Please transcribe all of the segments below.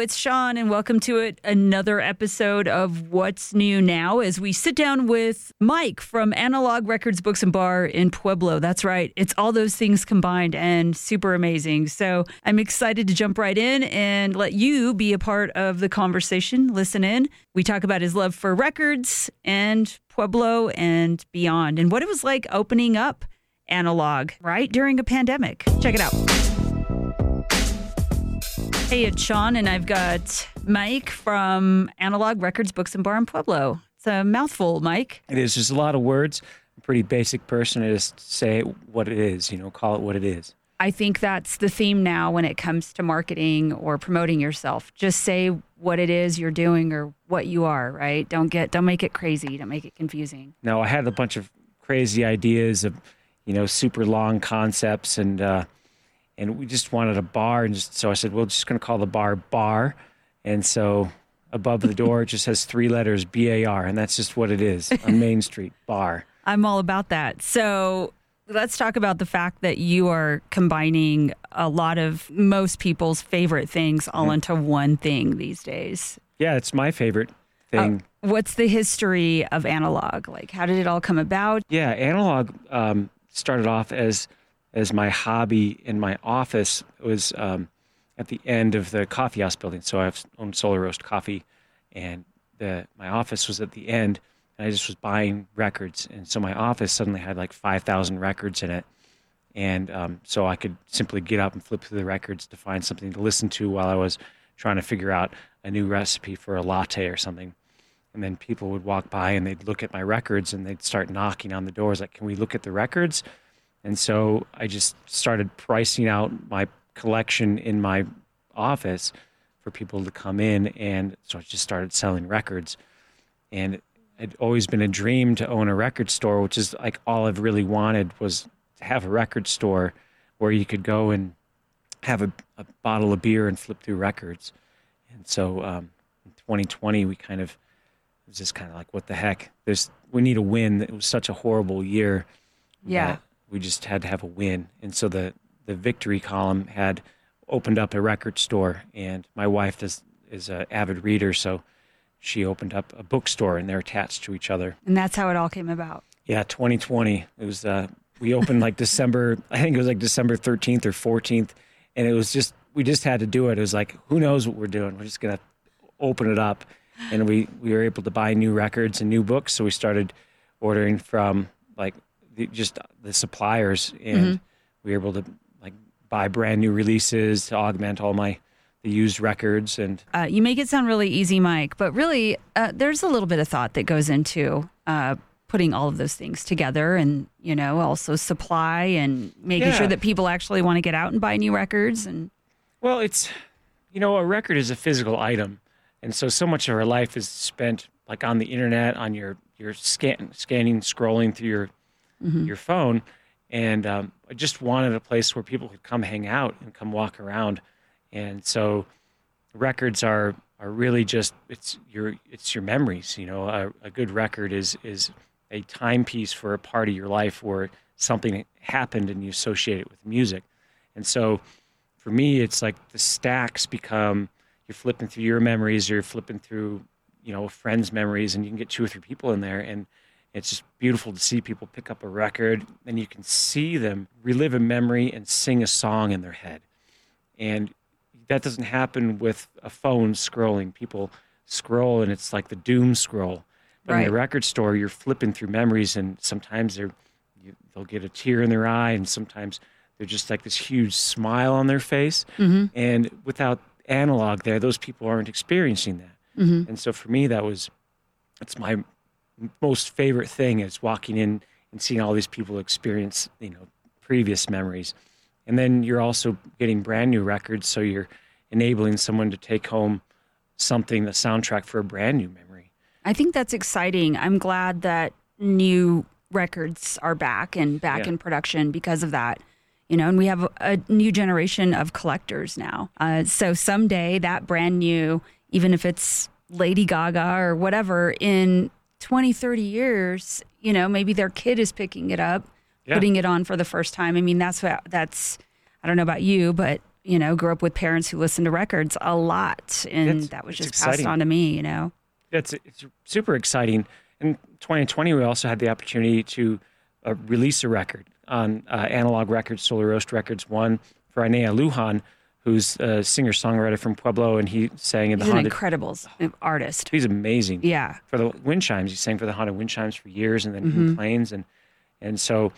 it's Shawn, and welcome to it. Another episode of What's New Now as we sit down with Mike from Analogue Records Books and Bar in Pueblo. That's right. It's all those things combined and super amazing. So I'm excited to jump right in and let you be a part of the conversation. Listen in. We talk about his love for records and Pueblo and beyond, and what it was like opening up analogue right during a pandemic. Check it out. Hey, it's Shawn, and I've got Mike from Analogue Records Books and Bar in Pueblo. It's a mouthful, Mike. It is just a lot of words. I'm a pretty basic person. I just say what it is, you know, call it what it is. I think that's the theme now when it comes to marketing or promoting yourself. Just say what it is you're doing or what you are, right? Don't get don't make it crazy, don't make it confusing. No, I had a bunch of crazy ideas of, you know, super long concepts and uh and we just wanted a bar and just so I said, well, just going to call the bar bar. And so above the door it just has three letters B A R and that's just what it is on Main Street, bar. I'm all about that. So let's talk about the fact that you are combining a lot of most people's favorite things all into one thing these days. Yeah, it's my favorite thing. Uh, what's the history of analogue? Like, how did it all come about? Yeah, analogue um, started off as as my hobby in my office. Was um, at the end of the coffee house building. So I've owned Solar Roast Coffee, and the my office was at the end. And I just was buying records, and so my office suddenly had like five thousand records in it. And um, so I could simply get up and flip through the records to find something to listen to while I was trying to figure out a new recipe for a latte or something. And then people would walk by and they'd look at my records and they'd start knocking on the doors like, "Can we look at the records?" And so I just started pricing out my collection in my office for people to come in. And so I just started selling records. And it'd always been a dream to own a record store, which is like all I've really wanted was to have a record store where you could go and have a, a bottle of beer and flip through records. And so um, in 2020, we kind of, it was just kind of like, what the heck? There's, we need a win. It was such a horrible year. Yeah we just had to have a win. And so the, the victory column had opened up a record store, and my wife is, is an avid reader, so she opened up a bookstore, and they're attached to each other. And that's how it all came about. Yeah, 2020. It was, uh, we opened like December, I think it was like December 13th or 14th, and it was just, we just had to do it. It was like, who knows what we're doing? We're just going to open it up. And we, we were able to buy new records and new books, so we started ordering from like just the suppliers, and mm-hmm. we were able to like buy brand new releases to augment all my the used records. And uh, you make it sound really easy, Mike, but really uh, there's a little bit of thought that goes into. Uh, putting all of those things together and you know also supply and making yeah. sure that people actually want to get out and buy new records and well it's you know a record is a physical item and so so much of our life is spent like on the internet on your your scan, scanning scrolling through your mm-hmm. your phone. And um, I just wanted a place where people could come hang out and come walk around. And so records are are really just it's your it's your memories. You know, a, a good record is is a timepiece for a part of your life where something happened and you associate it with music. And so for me, it's like the stacks become you're flipping through your memories, or you're flipping through, you know, friends' memories, and you can get two or three people in there. And it's just beautiful to see people pick up a record and you can see them relive a memory and sing a song in their head. And that doesn't happen with a phone scrolling. People scroll and it's like the doom scroll. But right. in the record store, you're flipping through memories and sometimes they're, you, they'll get a tear in their eye and sometimes they're just like this huge smile on their face. Mm-hmm. And without analogue there, those people aren't experiencing that. Mm-hmm. And so for me, that was, it's my most favorite thing is walking in and seeing all these people experience, you know, previous memories. And then you're also getting brand new records, so you're enabling someone to take home something, the soundtrack for a brand new memory. I think that's exciting. I'm glad that new records are back and back yeah. in production because of that. You know, and we have a, new generation of collectors now. Uh, so someday that brand new, even if it's Lady Gaga or whatever, in 20, 30 years, you know, maybe their kid is picking it up, yeah. putting it on for the first time. I mean, that's what that's I don't know about you, but you know, grew up with parents who listened to records a lot, and It's- that was just exciting. passed on to me. You know, It's it's super exciting. In 2020, we also had the opportunity to uh, release a record on uh, Analogue Records, Solar Roast Records, one for Inaiah Lujan, who's a singer songwriter from Pueblo, and he sang in the he's an incredible artist. he's amazing. Yeah, For the wind chimes, he sang for the haunted wind chimes for years, and then Mm-hmm. planes, and and so it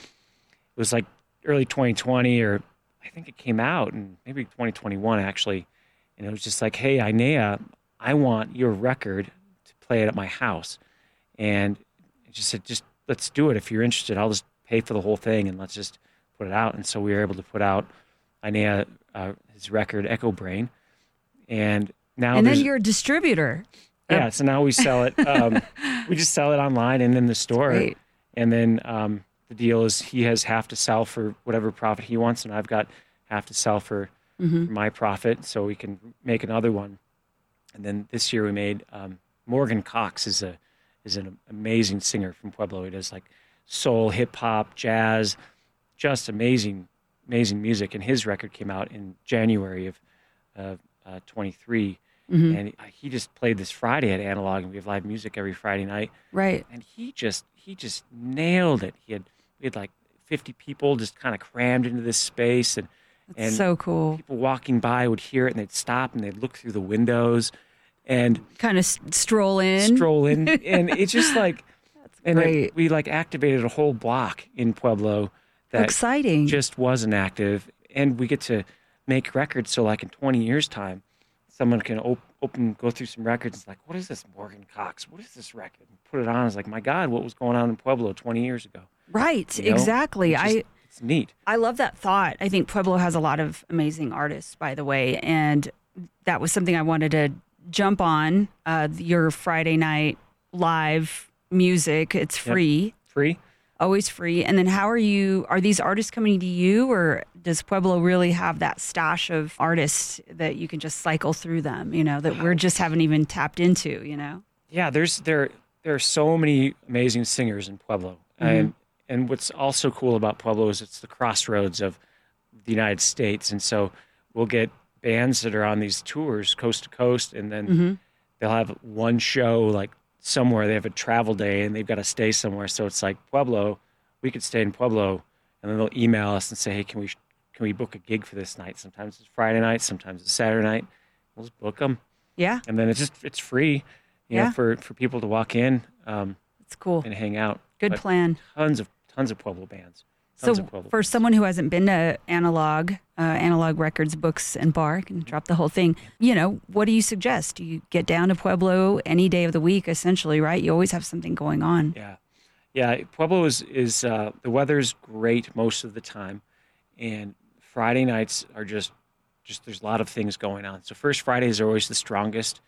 was like early 2020, or I think it came out, and maybe 2021 actually, and it was just like, hey, Inaiah, I want your record to play it at my house, and it just said, just let's do it. If you're interested, I'll just pay for the whole thing, and let's just put it out. And so we were able to put out Inaiah uh, record Echo Brain, and now and then you're a distributor. yeah, so now we sell it. Um, we just sell it online and in the store. And then um, the deal is he has half to sell for whatever profit he wants, and I've got half to sell for, Mm-hmm. for my profit, so we can make another one. And then this year we made um, Morgan Cox is a is an amazing singer from Pueblo. He does like soul, hip hop, jazz, just amazing, amazing music. And his record came out in January of uh, uh, 23 Mm-hmm. and he- he just played this Friday at Analogue, and we have live music every Friday night. Right. And he just he just nailed it. He had we had like 50 people just kind of crammed into this space, and and so cool. people walking by would hear it and they'd stop and they'd look through the windows and Kind of stroll in. stroll in, and it's just like and it- great. we like activated a whole block in Pueblo that Exciting. just wasn't active, and we get to make records. So, like in 20 years' time, someone can op- open, go through some records. It's like, what is this Morgan Cox? What is this record? And put it on. It's like, my God, what was going on in Pueblo 20 years ago? right. you know? Exactly. It's just- I. it's neat. I love that thought. I think Pueblo has a lot of amazing artists, by the way, and that was something I wanted to jump on. Uh, your Friday night live music, it's free, Free. Always free. And then, how are you? Are these artists coming to you, or does Pueblo really have that stash of artists that you can just cycle through them? You know, that we're just haven't even tapped into. You know, Yeah, there's there there are so many amazing singers in Pueblo, mm-hmm. and and what's also cool about Pueblo is it's the crossroads of the United States, and so we'll get bands that are on these tours coast to coast, and then mm-hmm. they'll have one show like somewhere. They have a travel day, and they've got to stay somewhere. So it's like Pueblo, we could stay in Pueblo, and then they'll email us and say, hey, can we can we book a gig for this night? Sometimes it's Friday night, sometimes it's Saturday night. We'll just book them yeah, and then it's just it's free, you Yeah. know, for for people to walk in um, it's cool. and hang out. Good But plan. Tons of tons of Pueblo bands. So, Tons for someone who hasn't been to analogue, uh, analogue records, books, and bar, I can drop the whole thing. You know, what do you suggest? Do you get down to Pueblo any day of the week, essentially, right? You always have something going on. yeah, yeah, Pueblo is is uh, the weather's great most of the time, and Friday nights are just just there's a lot of things going on. So first Fridays are always the strongest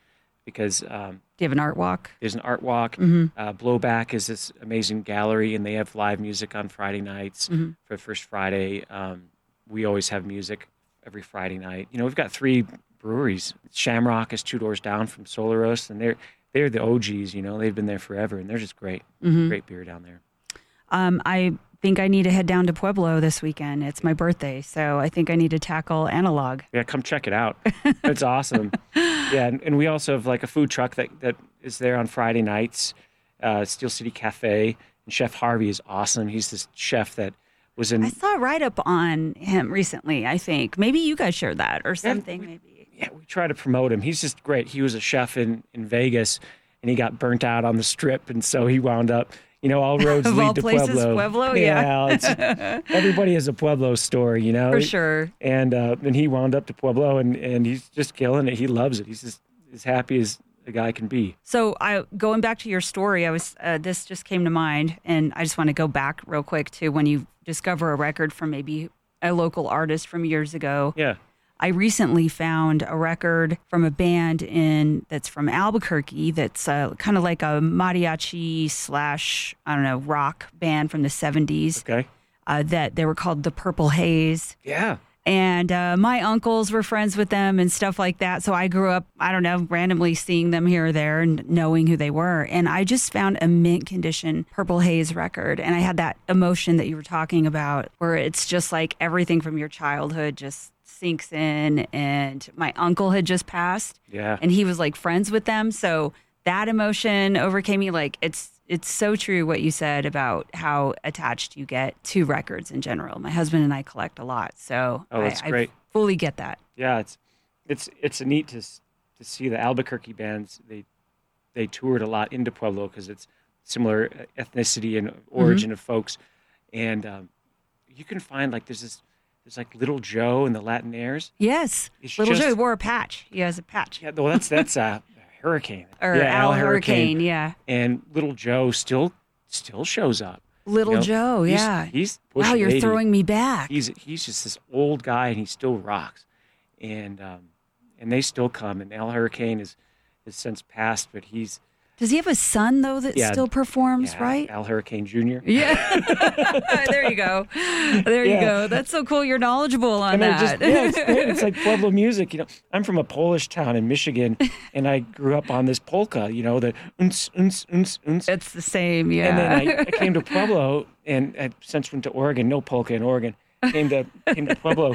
because um, Do you have an art walk? There's an art walk. Mm-hmm. Uh, Blowback is this amazing gallery, and they have live music on Friday nights Mm-hmm. for First Friday. Um, we always have music every Friday night. You know, we've got three breweries. Shamrock is two doors down from Solar Roast, and they're they're the OGs. You know, they've been there forever, and they're just great. Mm-hmm. Great beer down there. Um, I think I need to head down to Pueblo this weekend. It's my birthday, so I think I need to tackle analogue. Yeah, come check it out. it's awesome. Yeah, and, and we also have like a food truck that, that is there on Friday nights, uh, Steel City Cafe. And Chef Harvey is awesome. He's this chef that was in I saw a write up on him recently. I think maybe you guys shared that or something. maybe. yeah, we try to promote him. He's just great. He was a chef in, in Vegas and he got burnt out on the strip. And so he wound up, you know, all roads Of lead all to places, Pueblo. Pueblo, yeah. it's, everybody has a Pueblo story, you know? For sure. And, uh, and he wound up to Pueblo and, and he's just killing it. He loves it. He's just as happy as a guy can be. So I going back to your story, I was uh, this just came to mind, and I just want to go back real quick to when you discover a record from maybe a local artist from years ago. Yeah. I recently found a record from a band in that's from Albuquerque. That's uh, kind of like a mariachi slash I don't know rock band from the seventies. Okay. Uh, that they were called the Purple Haze. Yeah. And uh, my uncles were friends with them and stuff like that. So I grew up, I don't know, randomly seeing them here or there and knowing who they were. And I just found a mint condition Purple Haze record. And I had that emotion that you were talking about where it's just like everything from your childhood just sinks in. And my uncle had just passed, Yeah. and he was like friends with them, so that emotion overcame me. Like it's it's so true what you said about how attached you get to records in general. My husband and I collect a lot, so Oh, that's I, great. I fully get that. Yeah, it's it's it's neat to to see the Albuquerque bands. They they toured a lot into Pueblo because it's similar uh, ethnicity and origin of folks, and um, you can find like there's this there's like Little Joe and the Latinaires. Yes, It's little just- Joe wore a patch. He has a patch. Yeah, well that's that's a Hurricane Or yeah, Al Hurricane, yeah. and Little Joe still still shows up. Little you know? Joe, He's- yeah. he's wow, you're 80. throwing me back. he's he's just this old guy and he still rocks and um, and they still come and Al Hurricane is has since passed but he's Does he have a son though that Yeah. still performs? yeah, right? Al Hurricane Jr. Yeah. there you go. There you go. That's so cool. You're knowledgeable on And I that. just yeah, it's great. It's like Pueblo music. You know, I'm from a Polish town in Michigan, and I grew up on this polka. You know, the uns uns uns uns. it's the same. Yeah. And then I, I came to Pueblo, and I since went to Oregon. No polka in Oregon. Came to came to Pueblo,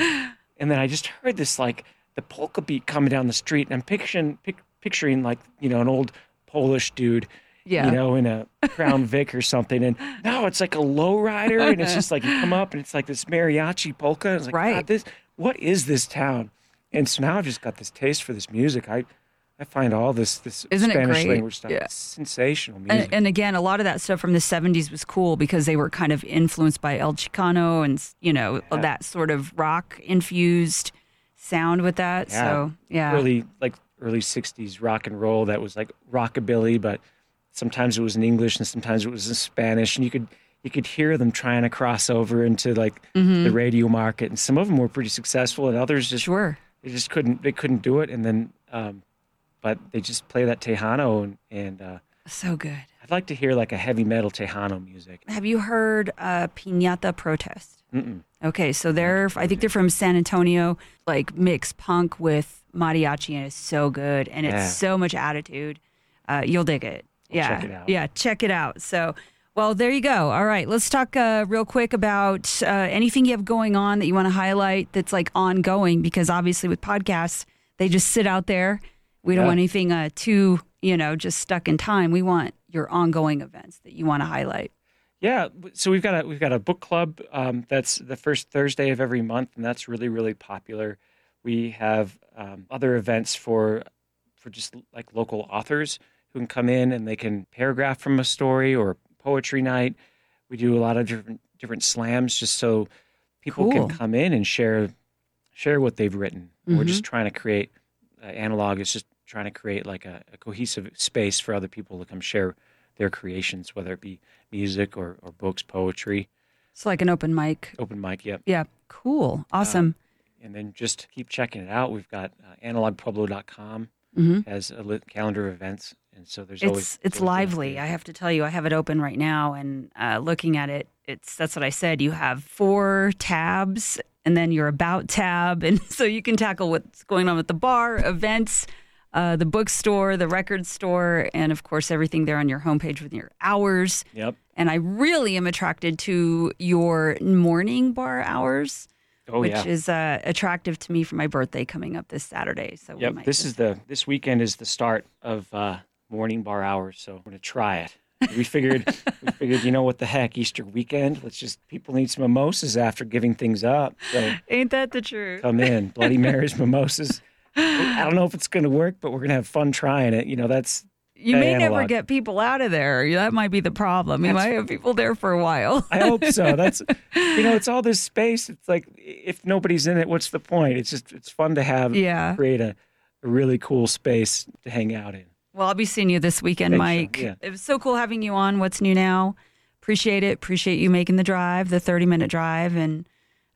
and then I just heard this like the polka beat coming down the street, and I'm picturing pic, picturing like you know an old Polish dude, Yeah. you know, in a Crown Vic or something, and no, it's like a lowrider, and it's just like you come up, and it's like this mariachi polka. And it's like, Right. This what is this town? And so now I've just got this taste for this music. I I find all this this Isn't Spanish language stuff Yeah. sensational music. and, and again, a lot of that stuff from the 70s was cool because they were kind of influenced by El Chicano and, you know, Yeah. that sort of rock infused sound with that. Yeah. So, yeah. early like early 60s rock and roll that was like rockabilly but sometimes it was in english and sometimes it was in spanish and you could you could hear them trying to cross over into like Mm-hmm. the radio market and some of them were pretty successful and others just Sure. they just couldn't they couldn't do it and then um but they just play that tejano and, and uh So good. i'd like to hear like a heavy metal tejano music Have you heard uh, Piñata Protest? Mm-mm. Okay, so they're I think they're from San Antonio, like mix punk with mariachi, and it's so good, and it's Yeah. so much attitude. Uh, you'll dig it. yeah, check it out. yeah, check it out. So, well, there you go. All right, let's talk uh, real quick about uh, anything you have going on that you want to highlight that's like ongoing, because obviously with podcasts they just sit out there. We don't Yeah. want anything uh, too, you know, just stuck in time. We want your ongoing events that you want to highlight. Yeah, so we've got a we've got a book club um, that's the first Thursday of every month, and that's really really popular. We have um, other events for for just like local authors who can come in and they can paragraph from a story or poetry night. We do a lot of different different slams just so people Cool. can come in and share share what they've written. We're Mm-hmm. just trying to create uh, analogue is just trying to create like a, a cohesive space for other people to come share their creations, whether it be music or, or books, poetry, It's like an open mic. open mic. Yep. Yeah, cool, awesome. And then just keep checking it out. We've got uh, analogpueblo.com Mhm. has a lit calendar of events. And so there's always it's it's always things lively. I have to tell you, I have it open right now, and uh, looking at it, it's that's what I said. You have four tabs, and then your about tab, and so you can tackle what's going on with the bar, events, uh, the bookstore, the record store, and of course everything there on your homepage with your hours. Yep. And I really am attracted to your morning bar hours, Oh, which yeah. is uh, attractive to me for my birthday coming up this Saturday. So Yep. This is the this weekend is the start of uh, morning bar hours, so we're gonna try it. We figured we figured you know what the heck Easter weekend. Let's just people need some mimosas after giving things up. So ain't that the truth? come in Bloody Marys, mimosas. I don't know if it's gonna work, but we're gonna have fun trying it. You know that's You may never get people out of there. That might be the problem. You That's- might have people there for a while. I hope so. That's you know it's all this space. It's like if nobody's in it, what's the point? It's just it's fun to have yeah. create a, a really cool space to hang out in. Well, I'll be seeing you this weekend. Mike. Yeah. It was so cool having you on. What's new now? Appreciate it. Appreciate you making the drive, the 30 minute drive. And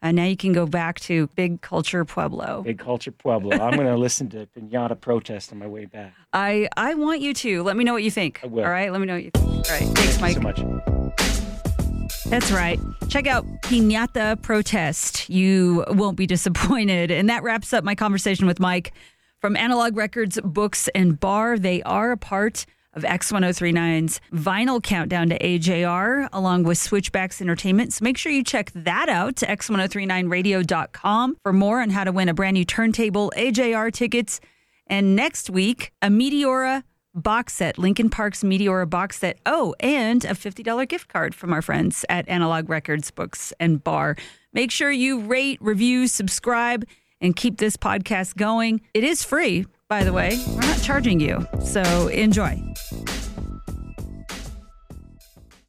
uh, now you can go back to Big Culture Pueblo. Big Culture Pueblo. I'm going to listen to Pinata Protest on my way back. I, I want you to. Let me know what you think. I will. All right. Let me know what you think. All right. Thanks, Mike. Thank you so much. That's right. Check out Pinata Protest. You won't be disappointed. And that wraps up my conversation with Mike from Analogue Records Books and Bar. They are a part of X1039's vinyl countdown to AJR, along with Switchbacks Entertainment. So make sure you check that out, x1039radio.com, for more on how to win a brand new turntable, AJR tickets, and next week, a Meteora box set, Linkin Park's Meteora box set. Oh, and a $50 gift card from our friends at Analogue Records Books and Bar. Make sure you rate, review, subscribe, and keep this podcast going. It is free, by the way. We're not charging you. So enjoy.